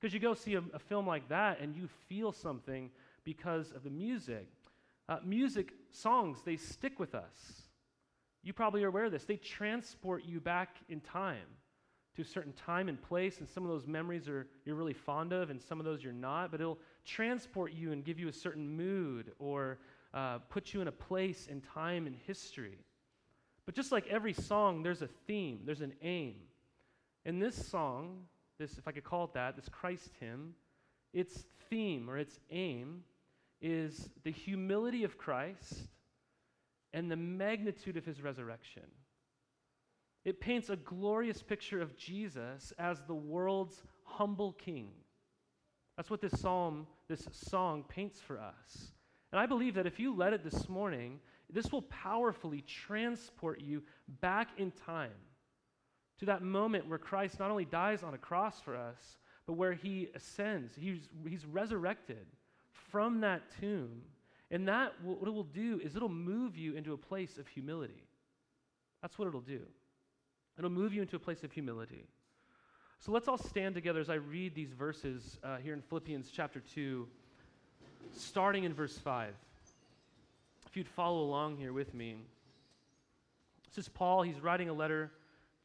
Because you go see a, a, film like that and you feel something because of the music. Uh, music, songs, they stick with us. You probably are aware of this. They transport you back in time to a certain time and place, and some of those memories are you're really fond of, and some of those you're not. But it'll transport you and give you a certain mood or uh, put you in a place in time and history. But just like every song, there's a theme, there's an aim. And this song, this, if I could call it that, this Christ hymn, its theme or its aim is the humility of Christ and the magnitude of his resurrection. It paints a glorious picture of Jesus as the world's humble king. That's what this psalm, this song paints for us. And I believe that if you let it this morning, this will powerfully transport you back in time to that moment where Christ not only dies on a cross for us, but where he ascends. He's, he's resurrected from that tomb. And that, what it will do is it'll move you into a place of humility. That's what it'll do. It'll move you into a place of humility. So let's all stand together as I read these verses uh, here in Philippians chapter 2, starting in verse 5. If you'd follow along here with me. This is Paul. He's writing a letter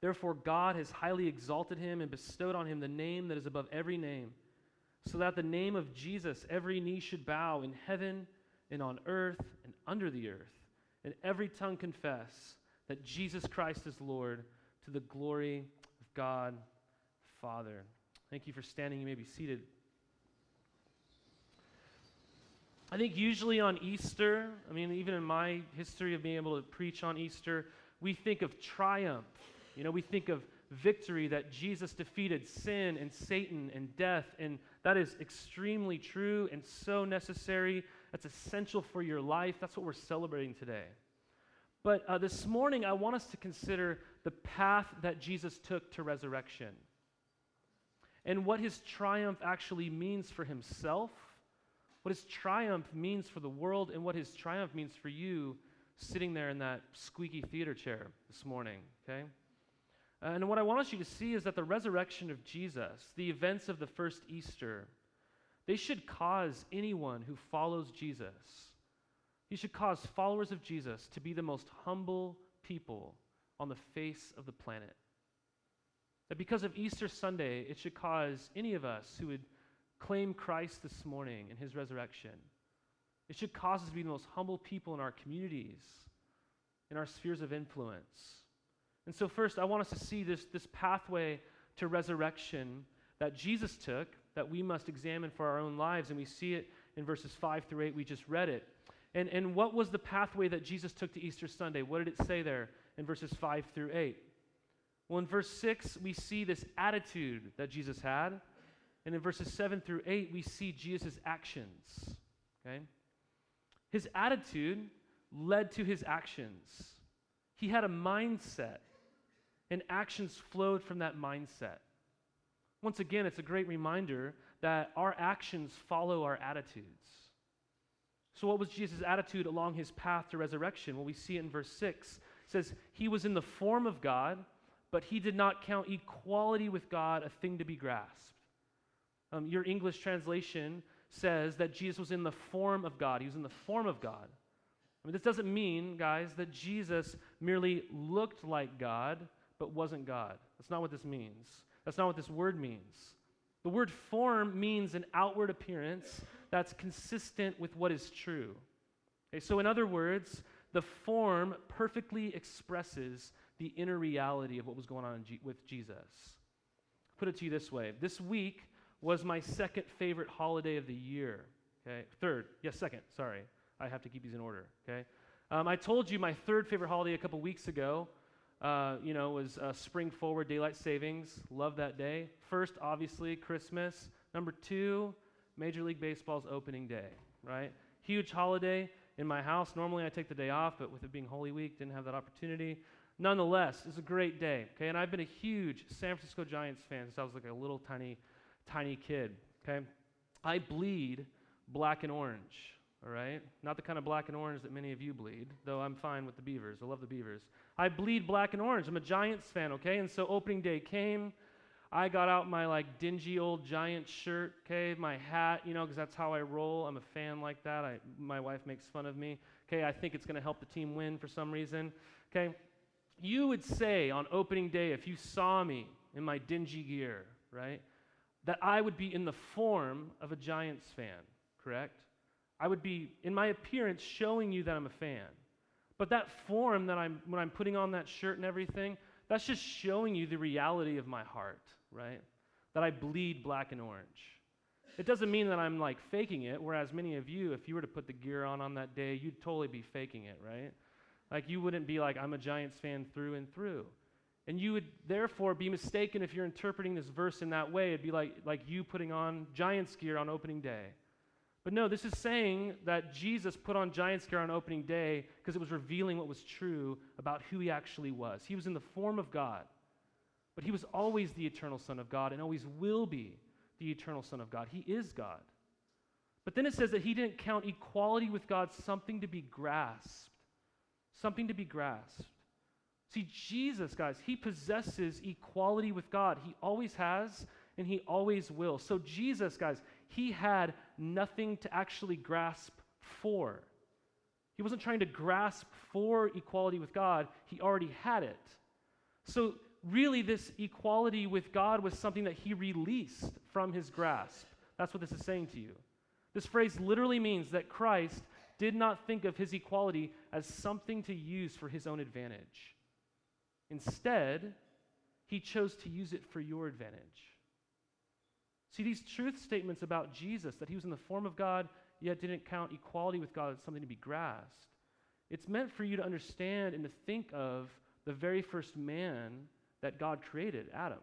Therefore, God has highly exalted him and bestowed on him the name that is above every name, so that the name of Jesus every knee should bow in heaven and on earth and under the earth, and every tongue confess that Jesus Christ is Lord to the glory of God Father. Thank you for standing. You may be seated. I think usually on Easter, I mean, even in my history of being able to preach on Easter, we think of triumph. You know, we think of victory that Jesus defeated sin and Satan and death. And that is extremely true and so necessary. That's essential for your life. That's what we're celebrating today. But uh, this morning, I want us to consider the path that Jesus took to resurrection and what his triumph actually means for himself what his triumph means for the world and what his triumph means for you sitting there in that squeaky theater chair this morning, okay? Uh, and what I want you to see is that the resurrection of Jesus, the events of the first Easter, they should cause anyone who follows Jesus, he should cause followers of Jesus to be the most humble people on the face of the planet. That because of Easter Sunday, it should cause any of us who would claim Christ this morning and his resurrection. It should cause us to be the most humble people in our communities, in our spheres of influence. And so, first, I want us to see this, this pathway to resurrection that Jesus took that we must examine for our own lives. And we see it in verses 5 through 8. We just read it. And, and what was the pathway that Jesus took to Easter Sunday? What did it say there in verses 5 through 8? Well, in verse 6, we see this attitude that Jesus had. And in verses 7 through 8, we see Jesus' actions. Okay? His attitude led to his actions. He had a mindset, and actions flowed from that mindset. Once again, it's a great reminder that our actions follow our attitudes. So, what was Jesus' attitude along his path to resurrection? Well, we see it in verse 6. It says, He was in the form of God, but he did not count equality with God a thing to be grasped. Um, your English translation says that Jesus was in the form of God. He was in the form of God. I mean, this doesn't mean, guys, that Jesus merely looked like God but wasn't God. That's not what this means. That's not what this word means. The word form means an outward appearance that's consistent with what is true. Okay, so, in other words, the form perfectly expresses the inner reality of what was going on G- with Jesus. Put it to you this way this week, was my second favorite holiday of the year. Okay, third, yes, second. Sorry, I have to keep these in order. Okay, um, I told you my third favorite holiday a couple weeks ago. Uh, you know, was uh, spring forward daylight savings. Love that day. First, obviously, Christmas. Number two, Major League Baseball's opening day, right? Huge holiday in my house. Normally I take the day off, but with it being Holy Week, didn't have that opportunity. Nonetheless, it's a great day, okay? And I've been a huge San Francisco Giants fan since I was like a little tiny, tiny kid, okay? I bleed black and orange, all right? Not the kind of black and orange that many of you bleed, though I'm fine with the Beavers. I love the Beavers. I bleed black and orange. I'm a Giants fan, okay? And so opening day came. I got out my like dingy old Giants shirt, okay, my hat, you know, because that's how I roll. I'm a fan like that. I, my wife makes fun of me. Okay, I think it's going to help the team win for some reason. Okay, you would say on opening day, if you saw me in my dingy gear, right, that I would be in the form of a Giants fan, correct? I would be, in my appearance, showing you that I'm a fan. But that form that I'm, when I'm putting on that shirt and everything, that's just showing you the reality of my heart, right? That I bleed black and orange. It doesn't mean that I'm like faking it, whereas many of you, if you were to put the gear on on that day, you'd totally be faking it, right? Like you wouldn't be like, I'm a Giants fan through and through. And you would therefore be mistaken if you're interpreting this verse in that way. It'd be like, like you putting on Giants gear on opening day. But no, this is saying that Jesus put on Giants gear on opening day because it was revealing what was true about who he actually was. He was in the form of God, but he was always the eternal Son of God and always will be the eternal Son of God. He is God. But then it says that he didn't count equality with God something to be grasped something to be grasped. See, Jesus, guys, he possesses equality with God. He always has, and he always will. So, Jesus, guys, he had nothing to actually grasp for. He wasn't trying to grasp for equality with God, he already had it. So, really, this equality with God was something that he released from his grasp. That's what this is saying to you. This phrase literally means that Christ did not think of his equality as something to use for his own advantage. Instead, he chose to use it for your advantage. See, these truth statements about Jesus, that he was in the form of God, yet didn't count equality with God as something to be grasped, it's meant for you to understand and to think of the very first man that God created, Adam.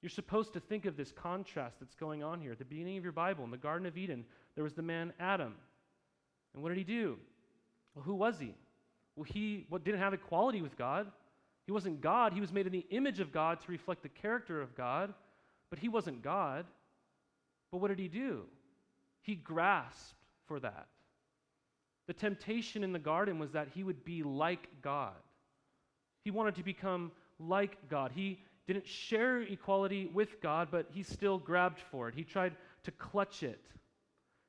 You're supposed to think of this contrast that's going on here. At the beginning of your Bible, in the Garden of Eden, there was the man Adam. And what did he do? Well, who was he? Well, he what, didn't have equality with God. He wasn't God. He was made in the image of God to reflect the character of God, but he wasn't God. But what did he do? He grasped for that. The temptation in the garden was that he would be like God. He wanted to become like God. He didn't share equality with God, but he still grabbed for it. He tried to clutch it.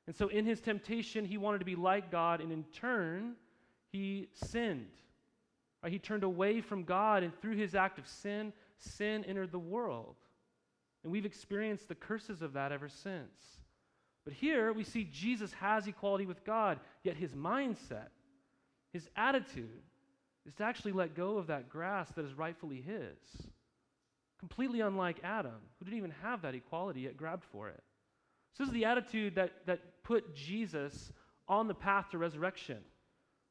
And so, in his temptation, he wanted to be like God, and in turn, he sinned. He turned away from God, and through his act of sin, sin entered the world. And we've experienced the curses of that ever since. But here we see Jesus has equality with God, yet his mindset, his attitude, is to actually let go of that grasp that is rightfully his. Completely unlike Adam, who didn't even have that equality yet grabbed for it. So this is the attitude that, that put Jesus on the path to resurrection.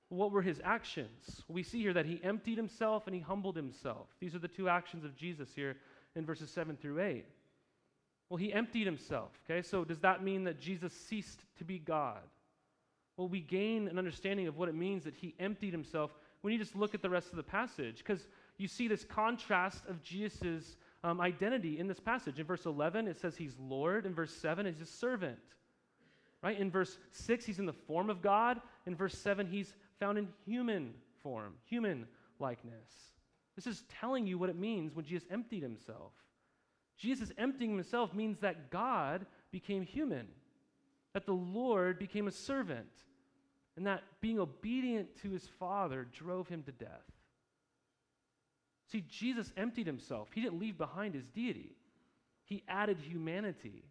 What were his actions? We see here that he emptied himself and he humbled himself. These are the two actions of Jesus here in verses 7 through 8. Well, he emptied himself, okay? So does that mean that Jesus ceased to be God? Well, we gain an understanding of what it means that he emptied himself when you just look at the rest of the passage, because you see this contrast of Jesus' um, identity in this passage. In verse 11, it says he's Lord. In verse 7, he's a servant. Right? In verse 6, he's in the form of God. In verse 7, he's found in human form, human likeness. This is telling you what it means when Jesus emptied himself. Jesus emptying himself means that God became human, that the Lord became a servant, and that being obedient to his Father drove him to death. See, Jesus emptied himself. He didn't leave behind his deity, he added humanity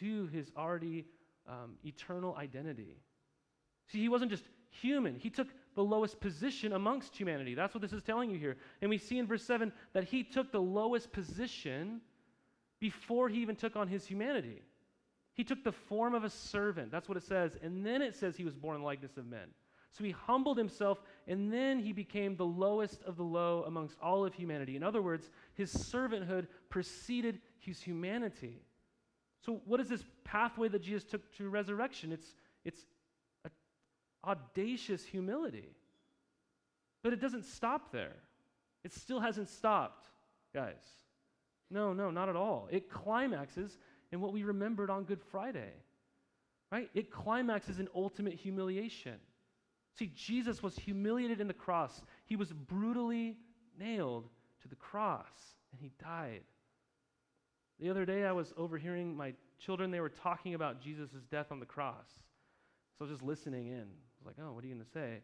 to his already um, eternal identity. See, he wasn't just human, he took the lowest position amongst humanity. That's what this is telling you here. And we see in verse 7 that he took the lowest position before he even took on his humanity. He took the form of a servant. That's what it says. And then it says he was born in likeness of men. So he humbled himself, and then he became the lowest of the low amongst all of humanity. In other words, his servanthood preceded his humanity. So, what is this pathway that Jesus took to resurrection? It's, it's audacious humility. But it doesn't stop there. It still hasn't stopped, guys. No, no, not at all. It climaxes in what we remembered on Good Friday, right? It climaxes in ultimate humiliation. See, Jesus was humiliated in the cross, he was brutally nailed to the cross, and he died. The other day, I was overhearing my children, they were talking about Jesus' death on the cross. So I was just listening in. I was like, oh, what are you going to say?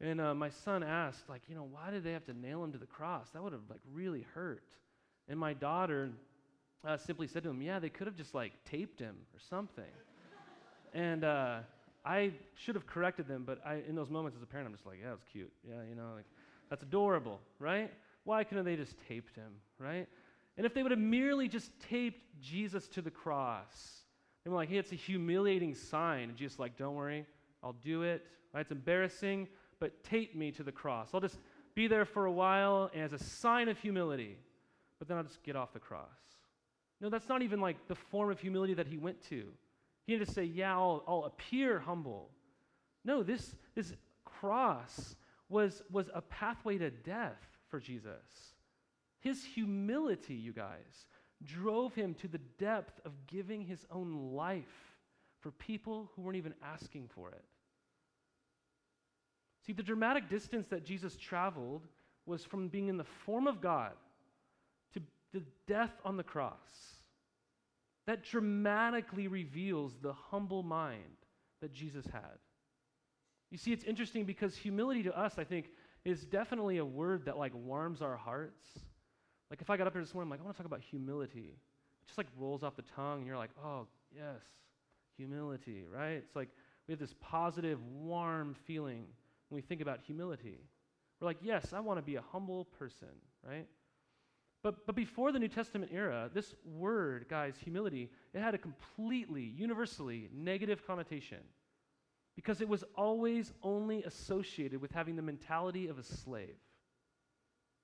And uh, my son asked, like, you know, why did they have to nail him to the cross? That would have, like, really hurt. And my daughter uh, simply said to him, yeah, they could have just, like, taped him or something. and uh, I should have corrected them, but I, in those moments as a parent, I'm just like, yeah, it's cute. Yeah, you know, like, that's adorable, right? Why couldn't they just taped him, right? And if they would have merely just taped Jesus to the cross, they were like, hey, it's a humiliating sign. And Jesus like, don't worry, I'll do it. Right? It's embarrassing, but tape me to the cross. I'll just be there for a while as a sign of humility, but then I'll just get off the cross. No, that's not even like the form of humility that he went to. He didn't just say, yeah, I'll, I'll appear humble. No, this, this cross was, was a pathway to death for Jesus. His humility, you guys, drove him to the depth of giving his own life for people who weren't even asking for it. See, the dramatic distance that Jesus traveled was from being in the form of God the death on the cross. That dramatically reveals the humble mind that Jesus had. You see, it's interesting because humility to us, I think, is definitely a word that like warms our hearts. Like if I got up here this morning, I'm like, I want to talk about humility. It just like rolls off the tongue, and you're like, oh, yes, humility, right? It's like we have this positive, warm feeling when we think about humility. We're like, yes, I want to be a humble person, right? But, but before the New Testament era, this word, guys, humility, it had a completely, universally negative connotation because it was always only associated with having the mentality of a slave.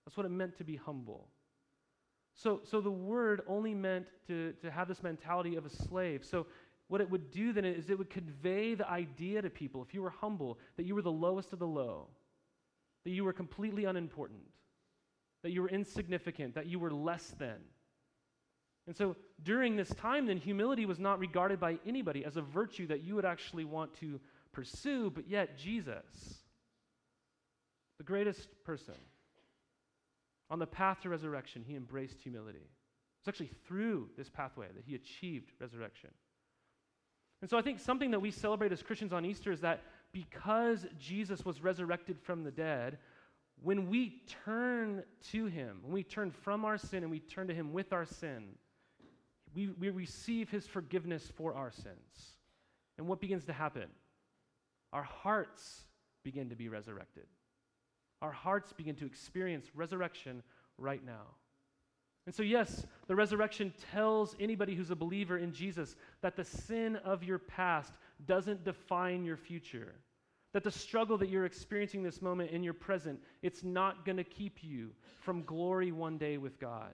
That's what it meant to be humble. So, so the word only meant to, to have this mentality of a slave. So what it would do then is it would convey the idea to people, if you were humble, that you were the lowest of the low, that you were completely unimportant, that you were insignificant, that you were less than. And so during this time, then, humility was not regarded by anybody as a virtue that you would actually want to pursue, but yet Jesus, the greatest person, on the path to resurrection, he embraced humility. It's actually through this pathway that he achieved resurrection. And so I think something that we celebrate as Christians on Easter is that because Jesus was resurrected from the dead, when we turn to him, when we turn from our sin and we turn to him with our sin, we, we receive his forgiveness for our sins. And what begins to happen? Our hearts begin to be resurrected our hearts begin to experience resurrection right now. And so, yes, the resurrection tells anybody who's a believer in Jesus that the sin of your past doesn't define your future. That the struggle that you're experiencing this moment in your present, it's not going to keep you from glory one day with God.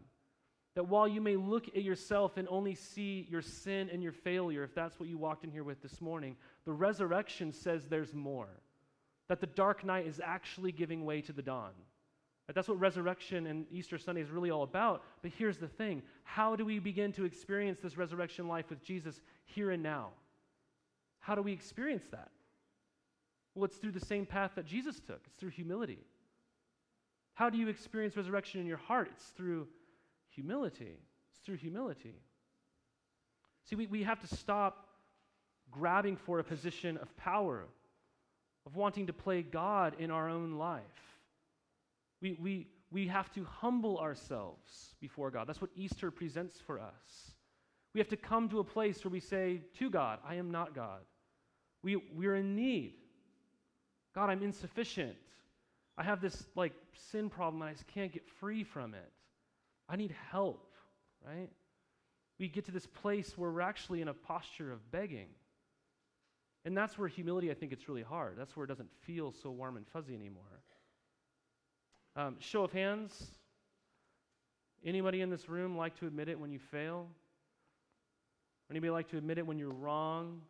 That while you may look at yourself and only see your sin and your failure, if that's what you walked in here with this morning, the resurrection says there's more that the dark night is actually giving way to the dawn. That's what resurrection and Easter Sunday is really all about. But here's the thing how do we begin to experience this resurrection life with Jesus here and now? How do we experience that? Well, it's through the same path that Jesus took it's through humility. How do you experience resurrection in your heart? It's through humility. It's through humility. See, we, we have to stop grabbing for a position of power of wanting to play God in our own life. We, we, we have to humble ourselves before God. That's what Easter presents for us. We have to come to a place where we say to God, I am not God. We, we're in need. God, I'm insufficient. I have this like sin problem and I just can't get free from it. I need help, right? We get to this place where we're actually in a posture of begging. And that's where humility, I think, it's really hard. That's where it doesn't feel so warm and fuzzy anymore. Um, show of hands. Anybody in this room like to admit it when you fail? Anybody like to admit it when you're wrong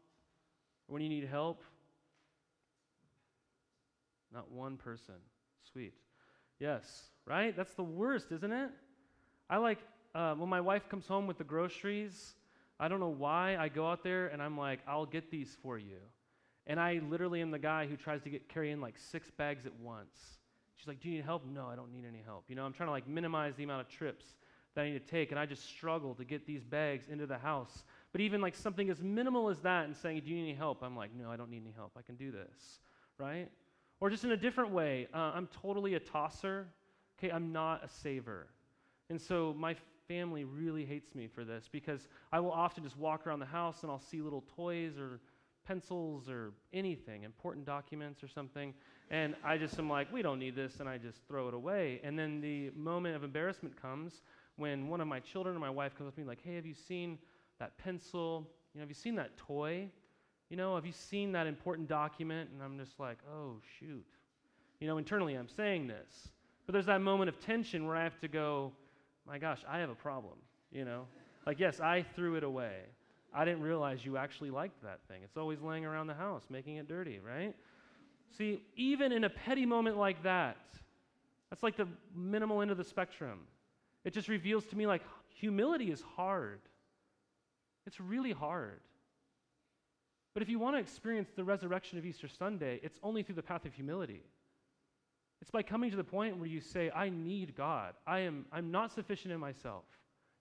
or when you need help? Not one person. Sweet. Yes, right? That's the worst, isn't it? I like uh, when my wife comes home with the groceries. I don't know why I go out there and I'm like, I'll get these for you. And I literally am the guy who tries to get carry in like six bags at once. She's like, Do you need help? No, I don't need any help. You know, I'm trying to like minimize the amount of trips that I need to take, and I just struggle to get these bags into the house. But even like something as minimal as that and saying, Do you need any help? I'm like, No, I don't need any help. I can do this, right? Or just in a different way, uh, I'm totally a tosser. Okay, I'm not a saver. And so my family really hates me for this because I will often just walk around the house and I'll see little toys or pencils or anything, important documents or something, and I just am like, we don't need this, and I just throw it away. And then the moment of embarrassment comes when one of my children or my wife comes up to me like, hey, have you seen that pencil? You know, have you seen that toy? You know, have you seen that important document? And I'm just like, oh, shoot. You know, internally I'm saying this. But there's that moment of tension where I have to go, my gosh, I have a problem. You know, like, yes, I threw it away. I didn't realize you actually liked that thing. It's always laying around the house, making it dirty, right? See, even in a petty moment like that, that's like the minimal end of the spectrum. It just reveals to me like humility is hard. It's really hard. But if you want to experience the resurrection of Easter Sunday, it's only through the path of humility. It's by coming to the point where you say, I need God. I am I'm not sufficient in myself.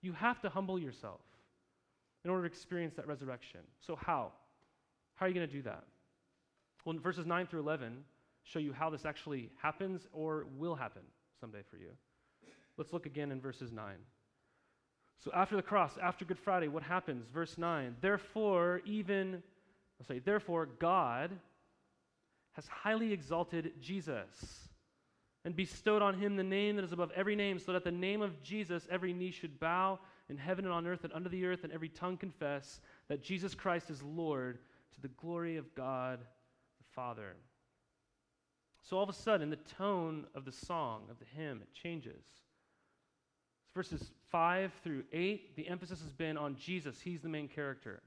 You have to humble yourself in order to experience that resurrection. So how? How are you going to do that? Well, verses 9 through 11 show you how this actually happens or will happen someday for you. Let's look again in verses 9. So after the cross, after Good Friday, what happens? Verse 9. Therefore, even, I'll say, therefore, God has highly exalted Jesus and bestowed on him the name that is above every name, so that at the name of Jesus every knee should bow in heaven and on earth and under the earth, and every tongue confess that Jesus Christ is Lord to the glory of God the Father. So all of a sudden, the tone of the song, of the hymn, it changes. Verses 5 through 8, the emphasis has been on Jesus. He's the main character.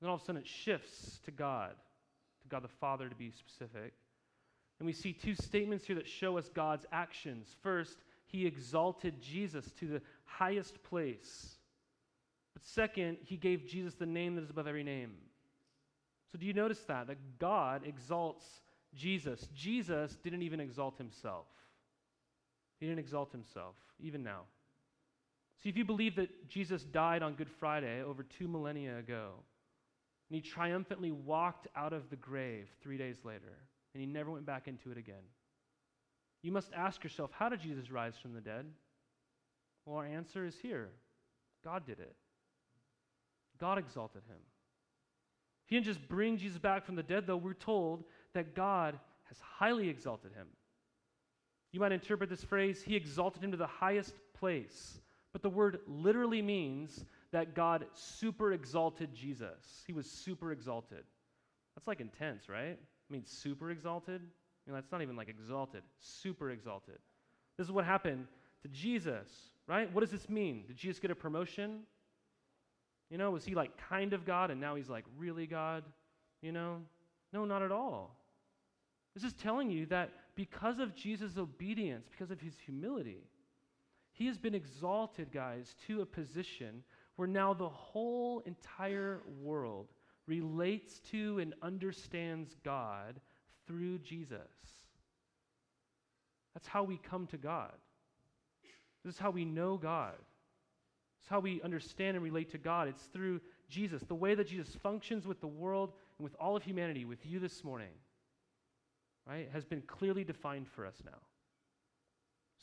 Then all of a sudden it shifts to God, to God the Father to be specific. And we see two statements here that show us God's actions. First, he exalted Jesus to the highest place. But second, he gave Jesus the name that is above every name. So do you notice that? That God exalts Jesus. Jesus didn't even exalt himself. He didn't exalt himself, even now. See, if you believe that Jesus died on Good Friday over two millennia ago, and he triumphantly walked out of the grave three days later, and he never went back into it again, you must ask yourself, how did Jesus rise from the dead? Well, our answer is here God did it. God exalted him. He didn't just bring Jesus back from the dead, though. We're told that God has highly exalted him. You might interpret this phrase, He exalted him to the highest place. But the word literally means that God super exalted Jesus. He was super exalted. That's like intense, right? I mean, super exalted? You know, that's not even like exalted, super exalted. This is what happened to Jesus, right? What does this mean? Did Jesus get a promotion? You know, was he like kind of God and now he's like really God? You know? No, not at all. This is telling you that because of Jesus' obedience, because of his humility, he has been exalted, guys, to a position where now the whole entire world relates to and understands God through Jesus. That's how we come to God. This is how we know God. It's how we understand and relate to God. It's through Jesus. The way that Jesus functions with the world and with all of humanity, with you this morning, right, has been clearly defined for us now.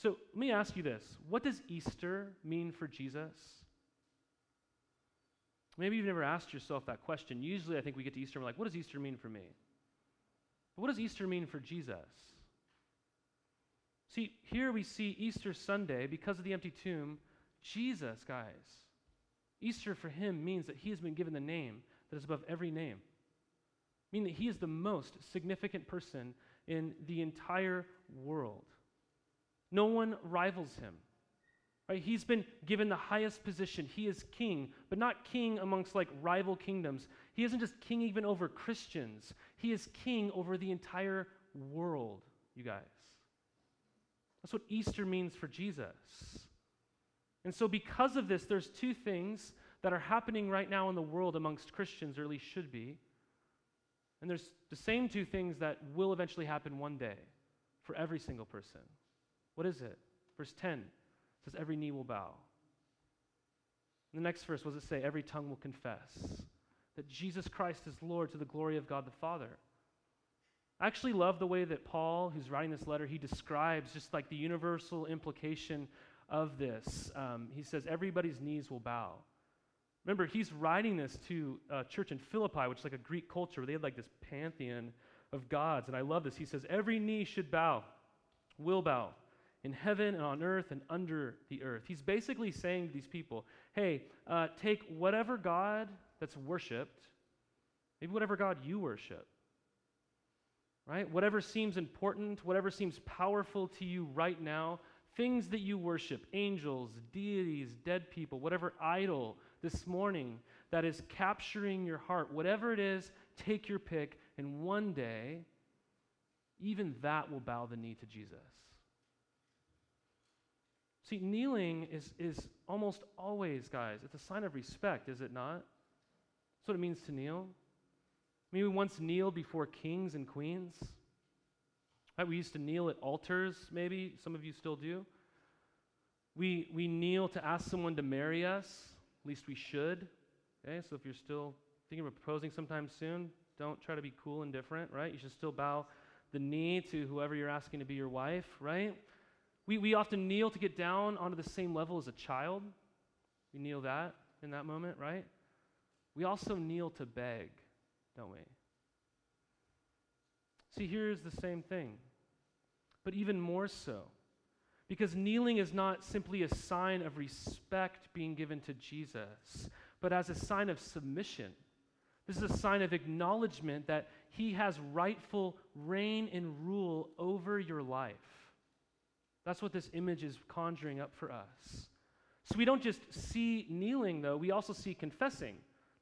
So let me ask you this what does Easter mean for Jesus? Maybe you've never asked yourself that question. Usually, I think we get to Easter and we're like, what does Easter mean for me? But what does Easter mean for Jesus? See, here we see Easter Sunday, because of the empty tomb, Jesus, guys. Easter for him means that he has been given the name that is above every name, meaning that he is the most significant person in the entire world. No one rivals him. Right? He's been given the highest position. He is king, but not king amongst like rival kingdoms. He isn't just king even over Christians. He is king over the entire world, you guys. That's what Easter means for Jesus. And so, because of this, there's two things that are happening right now in the world amongst Christians, or at least should be. And there's the same two things that will eventually happen one day for every single person. What is it? Verse 10 says, Every knee will bow. The next verse, what does it say? Every tongue will confess that Jesus Christ is Lord to the glory of God the Father. I actually love the way that Paul, who's writing this letter, he describes just like the universal implication of this. Um, he says, Everybody's knees will bow. Remember, he's writing this to a church in Philippi, which is like a Greek culture where they had like this pantheon of gods. And I love this. He says, Every knee should bow, will bow, in heaven and on earth and under the earth. He's basically saying to these people, Hey, uh, take whatever God that's worshiped, maybe whatever God you worship, right? Whatever seems important, whatever seems powerful to you right now, things that you worship, angels, deities, dead people, whatever idol this morning that is capturing your heart, whatever it is, take your pick, and one day, even that will bow the knee to Jesus. See, kneeling is, is almost always, guys, it's a sign of respect, is it not? That's what it means to kneel. I mean, we once kneeled before kings and queens. Right? We used to kneel at altars, maybe. Some of you still do. We, we kneel to ask someone to marry us. At least we should. Okay, so if you're still thinking of proposing sometime soon, don't try to be cool and different, right? You should still bow the knee to whoever you're asking to be your wife, right? We, we often kneel to get down onto the same level as a child. We kneel that in that moment, right? We also kneel to beg, don't we? See, here's the same thing, but even more so. Because kneeling is not simply a sign of respect being given to Jesus, but as a sign of submission. This is a sign of acknowledgement that he has rightful reign and rule over your life. That's what this image is conjuring up for us. So we don't just see kneeling, though, we also see confessing.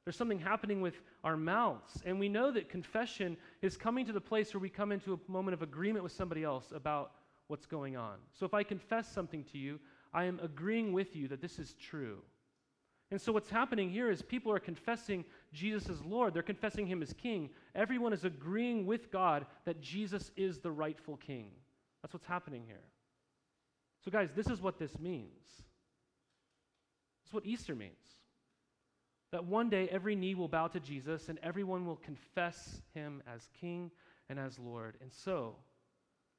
There's something happening with our mouths. And we know that confession is coming to the place where we come into a moment of agreement with somebody else about what's going on. So if I confess something to you, I am agreeing with you that this is true. And so what's happening here is people are confessing Jesus as Lord, they're confessing him as king. Everyone is agreeing with God that Jesus is the rightful king. That's what's happening here. So, guys, this is what this means. This is what Easter means. That one day every knee will bow to Jesus and everyone will confess him as king and as Lord. And so,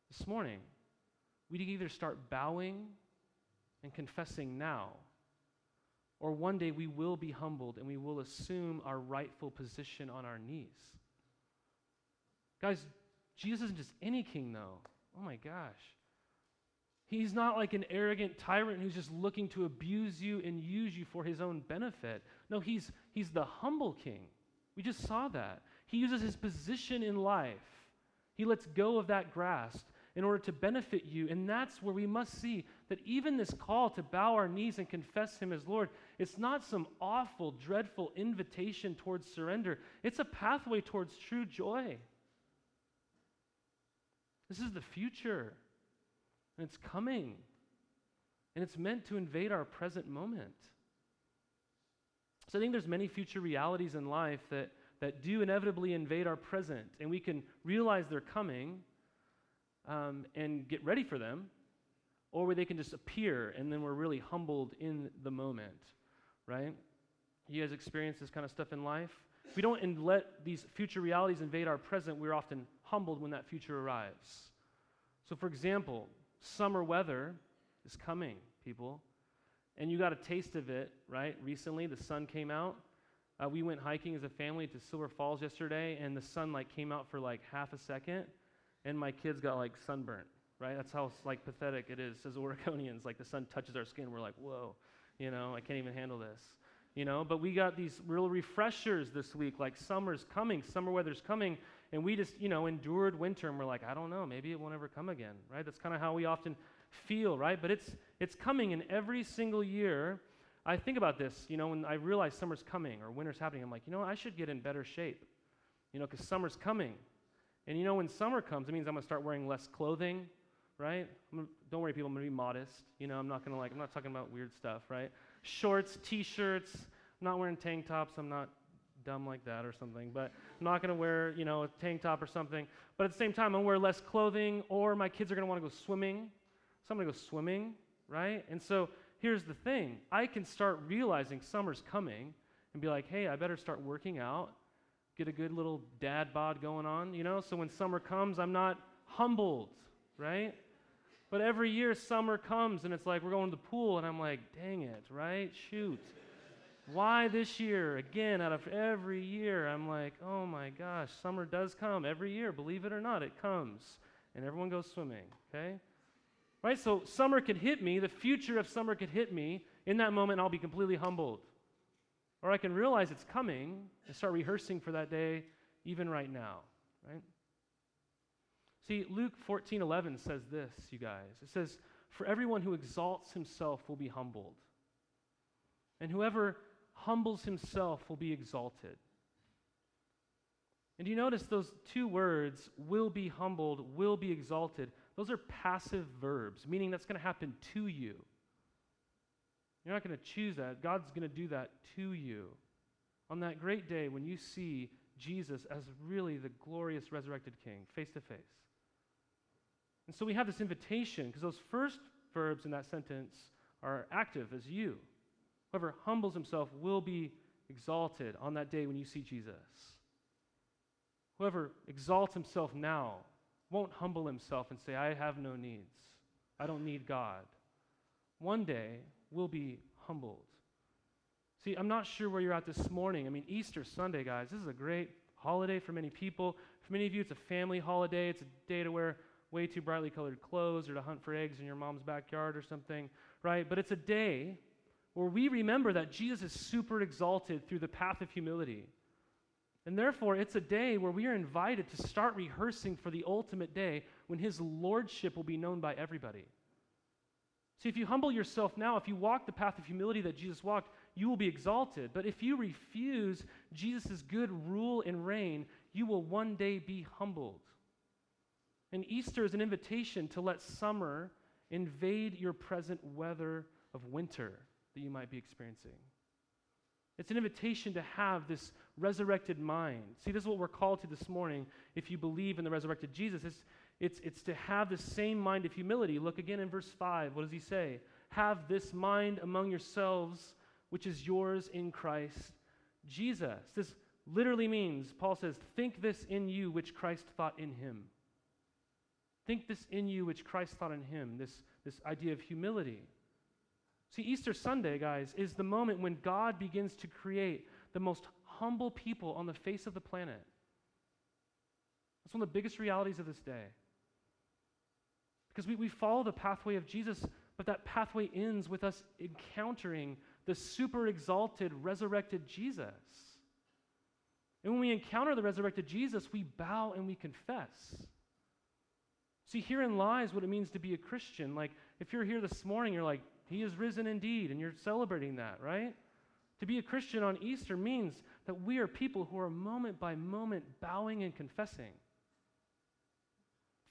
this morning, we either start bowing and confessing now, or one day we will be humbled and we will assume our rightful position on our knees. Guys, Jesus isn't just any king, though. Oh my gosh. He's not like an arrogant tyrant who's just looking to abuse you and use you for his own benefit. No, he's, he's the humble king. We just saw that. He uses his position in life. He lets go of that grasp in order to benefit you. And that's where we must see that even this call to bow our knees and confess Him as Lord, it's not some awful, dreadful invitation towards surrender, it's a pathway towards true joy. This is the future, and it's coming, and it's meant to invade our present moment. So I think there's many future realities in life that, that do inevitably invade our present, and we can realize they're coming um, and get ready for them, or where they can just appear and then we're really humbled in the moment, right? You guys experience this kind of stuff in life? If we don't let these future realities invade our present, we're often humbled when that future arrives. So, for example, summer weather is coming, people. And you got a taste of it, right? Recently, the sun came out. Uh, we went hiking as a family to Silver Falls yesterday, and the sun like came out for like half a second, and my kids got like sunburnt, right? That's how like pathetic it is as Oregonians. Like the sun touches our skin, we're like, whoa, you know, I can't even handle this, you know. But we got these real refreshers this week, like summer's coming, summer weather's coming, and we just, you know, endured winter, and we're like, I don't know, maybe it won't ever come again, right? That's kind of how we often feel, right? But it's, it's coming, and every single year, I think about this, you know, when I realize summer's coming or winter's happening, I'm like, you know, I should get in better shape, you know, because summer's coming. And you know, when summer comes, it means I'm going to start wearing less clothing, right? Gonna, don't worry, people, I'm going to be modest. You know, I'm not going to like, I'm not talking about weird stuff, right? Shorts, t shirts, I'm not wearing tank tops, I'm not dumb like that or something, but I'm not going to wear, you know, a tank top or something. But at the same time, I'm going to wear less clothing, or my kids are going to want to go swimming. So I'm going to go swimming, right? And so here's the thing I can start realizing summer's coming and be like, hey, I better start working out, get a good little dad bod going on, you know? So when summer comes, I'm not humbled, right? But every year, summer comes and it's like we're going to the pool, and I'm like, dang it, right? Shoot. Why this year? Again, out of every year, I'm like, oh my gosh, summer does come every year. Believe it or not, it comes. And everyone goes swimming, okay? Right? So summer could hit me, the future of summer could hit me. In that moment, I'll be completely humbled. Or I can realize it's coming and start rehearsing for that day even right now, right? See, Luke 14 11 says this, you guys. It says, For everyone who exalts himself will be humbled, and whoever humbles himself will be exalted. And you notice those two words, will be humbled, will be exalted, those are passive verbs, meaning that's going to happen to you. You're not going to choose that. God's going to do that to you. On that great day when you see Jesus as really the glorious resurrected King, face to face. And so we have this invitation, because those first verbs in that sentence are active as you. Whoever humbles himself will be exalted on that day when you see Jesus. Whoever exalts himself now won't humble himself and say, I have no needs. I don't need God. One day will be humbled. See, I'm not sure where you're at this morning. I mean, Easter Sunday, guys, this is a great holiday for many people. For many of you, it's a family holiday. It's a day to wear way too brightly colored clothes or to hunt for eggs in your mom's backyard or something, right? But it's a day where we remember that Jesus is super exalted through the path of humility. And therefore, it's a day where we are invited to start rehearsing for the ultimate day when his lordship will be known by everybody. See, if you humble yourself now, if you walk the path of humility that Jesus walked, you will be exalted. But if you refuse Jesus' good rule and reign, you will one day be humbled. And Easter is an invitation to let summer invade your present weather of winter that you might be experiencing. It's an invitation to have this resurrected mind. See, this is what we're called to this morning if you believe in the resurrected Jesus. It's, it's, it's to have the same mind of humility. Look again in verse 5. What does he say? Have this mind among yourselves, which is yours in Christ Jesus. This literally means, Paul says, think this in you, which Christ thought in him. Think this in you, which Christ thought in him. This, this idea of humility. See, Easter Sunday, guys, is the moment when God begins to create the most humble people on the face of the planet. That's one of the biggest realities of this day. Because we, we follow the pathway of Jesus, but that pathway ends with us encountering the super exalted, resurrected Jesus. And when we encounter the resurrected Jesus, we bow and we confess. See, herein lies what it means to be a Christian. Like, if you're here this morning, you're like, he is risen indeed, and you're celebrating that, right? To be a Christian on Easter means that we are people who are moment by moment bowing and confessing.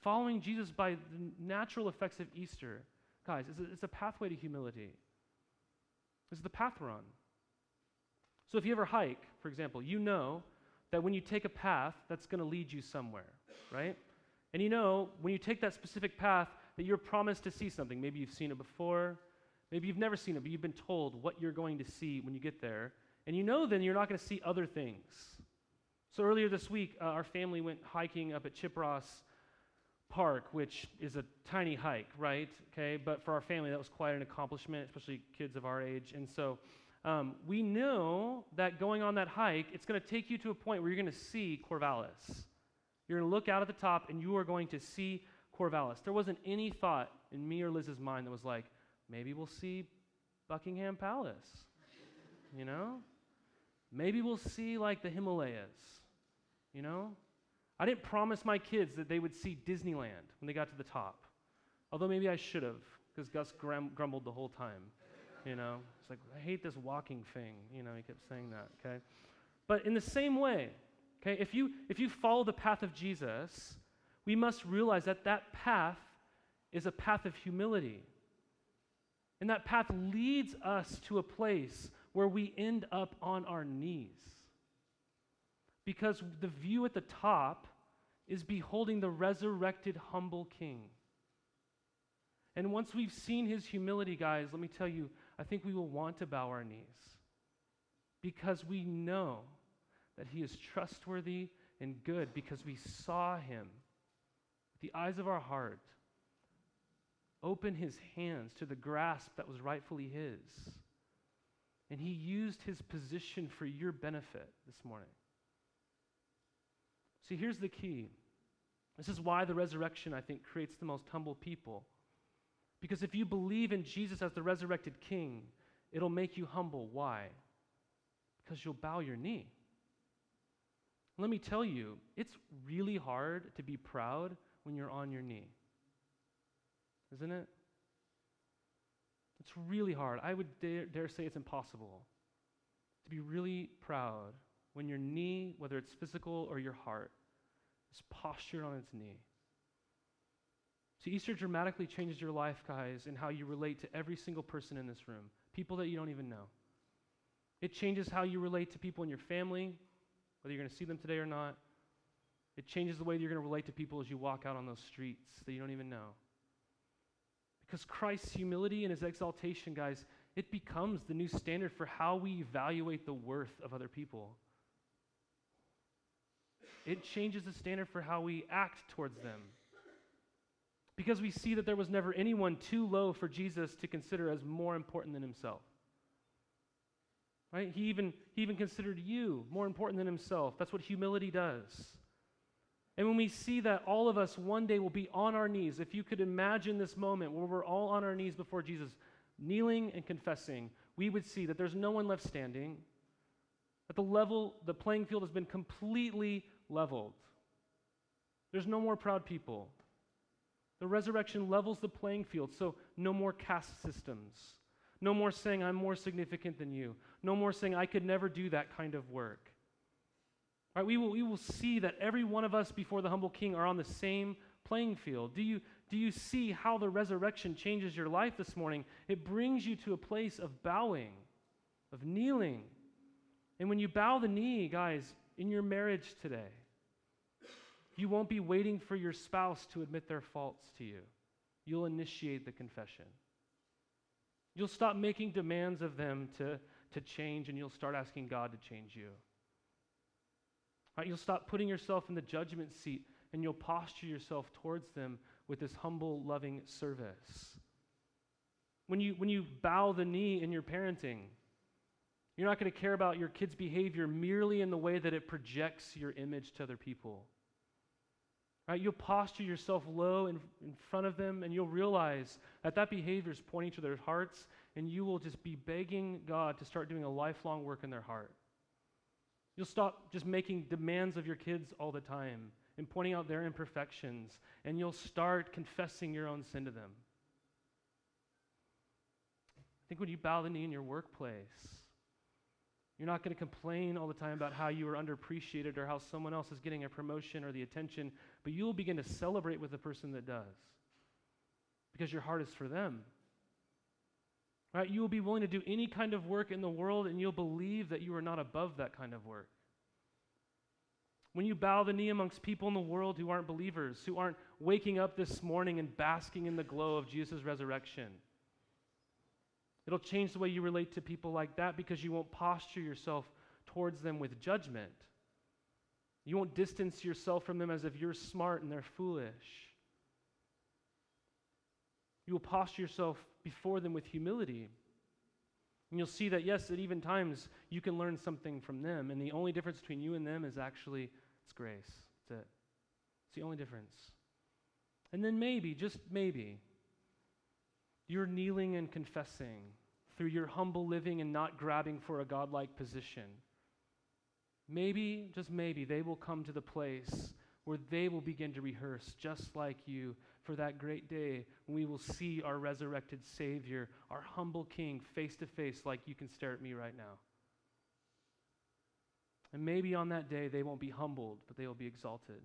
Following Jesus by the natural effects of Easter, guys, it's a, it's a pathway to humility. This is the path we're on. So if you ever hike, for example, you know that when you take a path, that's going to lead you somewhere, right? And you know when you take that specific path that you're promised to see something. Maybe you've seen it before, Maybe you've never seen it, but you've been told what you're going to see when you get there. And you know then you're not going to see other things. So earlier this week, uh, our family went hiking up at Chip Ross Park, which is a tiny hike, right? Okay, but for our family, that was quite an accomplishment, especially kids of our age. And so um, we know that going on that hike, it's going to take you to a point where you're going to see Corvallis. You're going to look out at the top and you are going to see Corvallis. There wasn't any thought in me or Liz's mind that was like, Maybe we'll see Buckingham Palace. You know? Maybe we'll see like the Himalayas. You know? I didn't promise my kids that they would see Disneyland when they got to the top. Although maybe I should have, because Gus grum- grumbled the whole time. You know, it's like, I hate this walking thing. You know, he kept saying that, okay? But in the same way, okay, if you, if you follow the path of Jesus, we must realize that that path is a path of humility. And that path leads us to a place where we end up on our knees. Because the view at the top is beholding the resurrected, humble king. And once we've seen his humility, guys, let me tell you, I think we will want to bow our knees because we know that he is trustworthy and good because we saw him with the eyes of our heart open his hands to the grasp that was rightfully his. And he used his position for your benefit this morning. See, here's the key. This is why the resurrection, I think, creates the most humble people. Because if you believe in Jesus as the resurrected king, it'll make you humble. Why? Because you'll bow your knee. Let me tell you, it's really hard to be proud when you're on your knee. Isn't it? It's really hard. I would dare, dare say it's impossible to be really proud when your knee, whether it's physical or your heart, is postured on its knee. So, Easter dramatically changes your life, guys, and how you relate to every single person in this room, people that you don't even know. It changes how you relate to people in your family, whether you're going to see them today or not. It changes the way that you're going to relate to people as you walk out on those streets that you don't even know. Because Christ's humility and his exaltation, guys, it becomes the new standard for how we evaluate the worth of other people. It changes the standard for how we act towards them. Because we see that there was never anyone too low for Jesus to consider as more important than himself. Right? He even, he even considered you more important than himself. That's what humility does. And when we see that all of us one day will be on our knees, if you could imagine this moment where we're all on our knees before Jesus, kneeling and confessing, we would see that there's no one left standing, that the level, the playing field has been completely leveled. There's no more proud people. The resurrection levels the playing field, so no more caste systems. No more saying, I'm more significant than you. No more saying, I could never do that kind of work. Right, we, will, we will see that every one of us before the humble king are on the same playing field. Do you, do you see how the resurrection changes your life this morning? It brings you to a place of bowing, of kneeling. And when you bow the knee, guys, in your marriage today, you won't be waiting for your spouse to admit their faults to you. You'll initiate the confession. You'll stop making demands of them to, to change, and you'll start asking God to change you. Right? You'll stop putting yourself in the judgment seat and you'll posture yourself towards them with this humble, loving service. When you, when you bow the knee in your parenting, you're not going to care about your kid's behavior merely in the way that it projects your image to other people. Right? You'll posture yourself low in, in front of them, and you'll realize that that behavior is pointing to their hearts, and you will just be begging God to start doing a lifelong work in their heart. You'll stop just making demands of your kids all the time and pointing out their imperfections, and you'll start confessing your own sin to them. I think when you bow the knee in your workplace, you're not going to complain all the time about how you are underappreciated or how someone else is getting a promotion or the attention, but you'll begin to celebrate with the person that does because your heart is for them. Right? You will be willing to do any kind of work in the world and you'll believe that you are not above that kind of work. When you bow the knee amongst people in the world who aren't believers, who aren't waking up this morning and basking in the glow of Jesus' resurrection, it'll change the way you relate to people like that because you won't posture yourself towards them with judgment. You won't distance yourself from them as if you're smart and they're foolish. You will posture yourself before them with humility. And you'll see that, yes, at even times you can learn something from them. And the only difference between you and them is actually it's grace. That's it. It's the only difference. And then maybe, just maybe, you're kneeling and confessing through your humble living and not grabbing for a godlike position. Maybe, just maybe, they will come to the place where they will begin to rehearse just like you for that great day when we will see our resurrected Savior, our humble King, face to face like you can stare at me right now. And maybe on that day they won't be humbled, but they will be exalted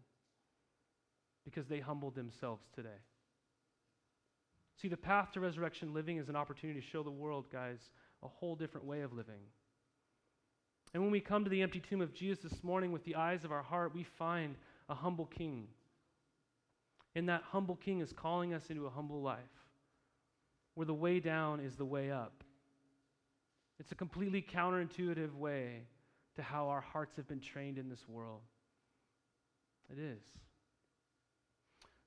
because they humbled themselves today. See, the path to resurrection living is an opportunity to show the world, guys, a whole different way of living. And when we come to the empty tomb of Jesus this morning with the eyes of our heart, we find a humble king. And that humble king is calling us into a humble life where the way down is the way up. It's a completely counterintuitive way to how our hearts have been trained in this world. It is.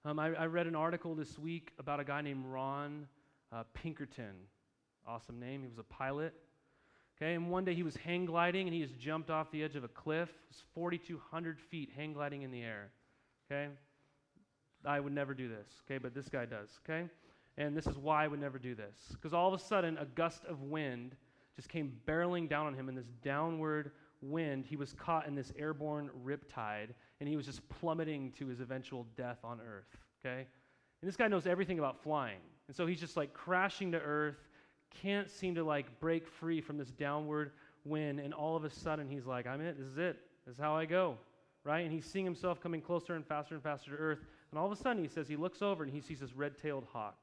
Um, I, I, read an article this week about a guy named Ron uh, Pinkerton. Awesome name. He was a pilot. Okay, and one day he was hang gliding and he just jumped off the edge of a cliff. It was 4,200 feet hang gliding in the air. Okay, I would never do this. Okay, but this guy does. Okay, and this is why I would never do this. Because all of a sudden, a gust of wind just came barreling down on him in this downward wind. He was caught in this airborne riptide and he was just plummeting to his eventual death on earth. Okay, and this guy knows everything about flying, and so he's just like crashing to earth can't seem to like break free from this downward wind. And all of a sudden, he's like, I'm it. This is it. This is how I go. Right? And he's seeing himself coming closer and faster and faster to earth. And all of a sudden, he says he looks over and he sees this red tailed hawk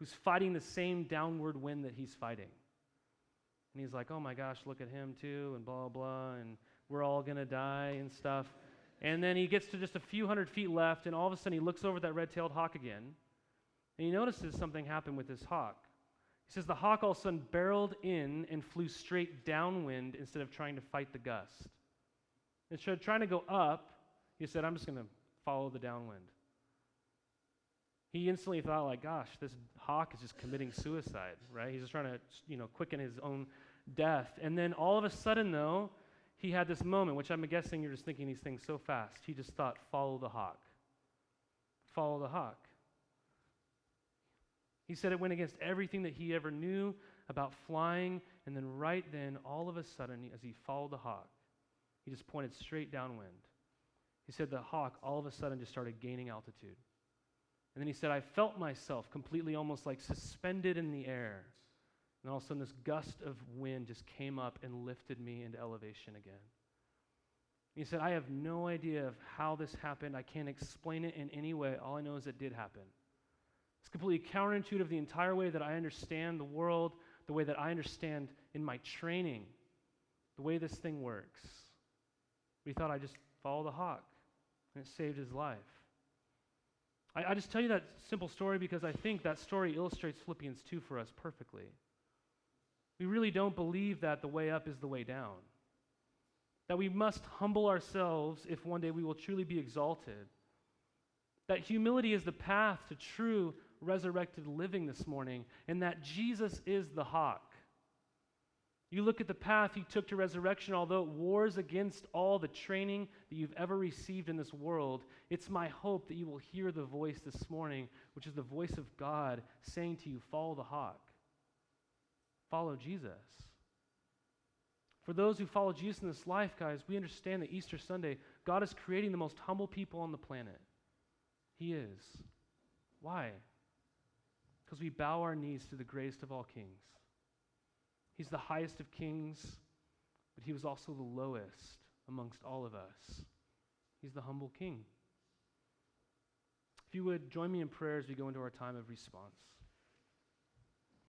who's fighting the same downward wind that he's fighting. And he's like, oh my gosh, look at him too, and blah, blah, and we're all going to die and stuff. And then he gets to just a few hundred feet left, and all of a sudden he looks over at that red tailed hawk again, and he notices something happened with this hawk. He says the hawk all of a sudden barreled in and flew straight downwind instead of trying to fight the gust. Instead of trying to go up, he said, I'm just going to follow the downwind. He instantly thought, like, gosh, this hawk is just committing suicide, right? He's just trying to, you know, quicken his own death. And then all of a sudden, though, he had this moment, which I'm guessing you're just thinking these things so fast. He just thought, follow the hawk. Follow the hawk. He said it went against everything that he ever knew about flying. And then, right then, all of a sudden, as he followed the hawk, he just pointed straight downwind. He said the hawk all of a sudden just started gaining altitude. And then he said, I felt myself completely almost like suspended in the air. And all of a sudden, this gust of wind just came up and lifted me into elevation again. He said, I have no idea of how this happened. I can't explain it in any way. All I know is it did happen. It's completely counterintuitive the entire way that I understand the world, the way that I understand in my training, the way this thing works. He thought I'd just follow the hawk, and it saved his life. I, I just tell you that simple story because I think that story illustrates Philippians 2 for us perfectly. We really don't believe that the way up is the way down. That we must humble ourselves if one day we will truly be exalted. That humility is the path to true resurrected living this morning, and that Jesus is the hawk. You look at the path he took to resurrection, although it wars against all the training that you've ever received in this world, it's my hope that you will hear the voice this morning, which is the voice of God saying to you, Follow the hawk. Follow Jesus. For those who follow Jesus in this life, guys, we understand that Easter Sunday, God is creating the most humble people on the planet. He is. Why? Because we bow our knees to the greatest of all kings. He's the highest of kings, but he was also the lowest amongst all of us. He's the humble king. If you would join me in prayer as we go into our time of response.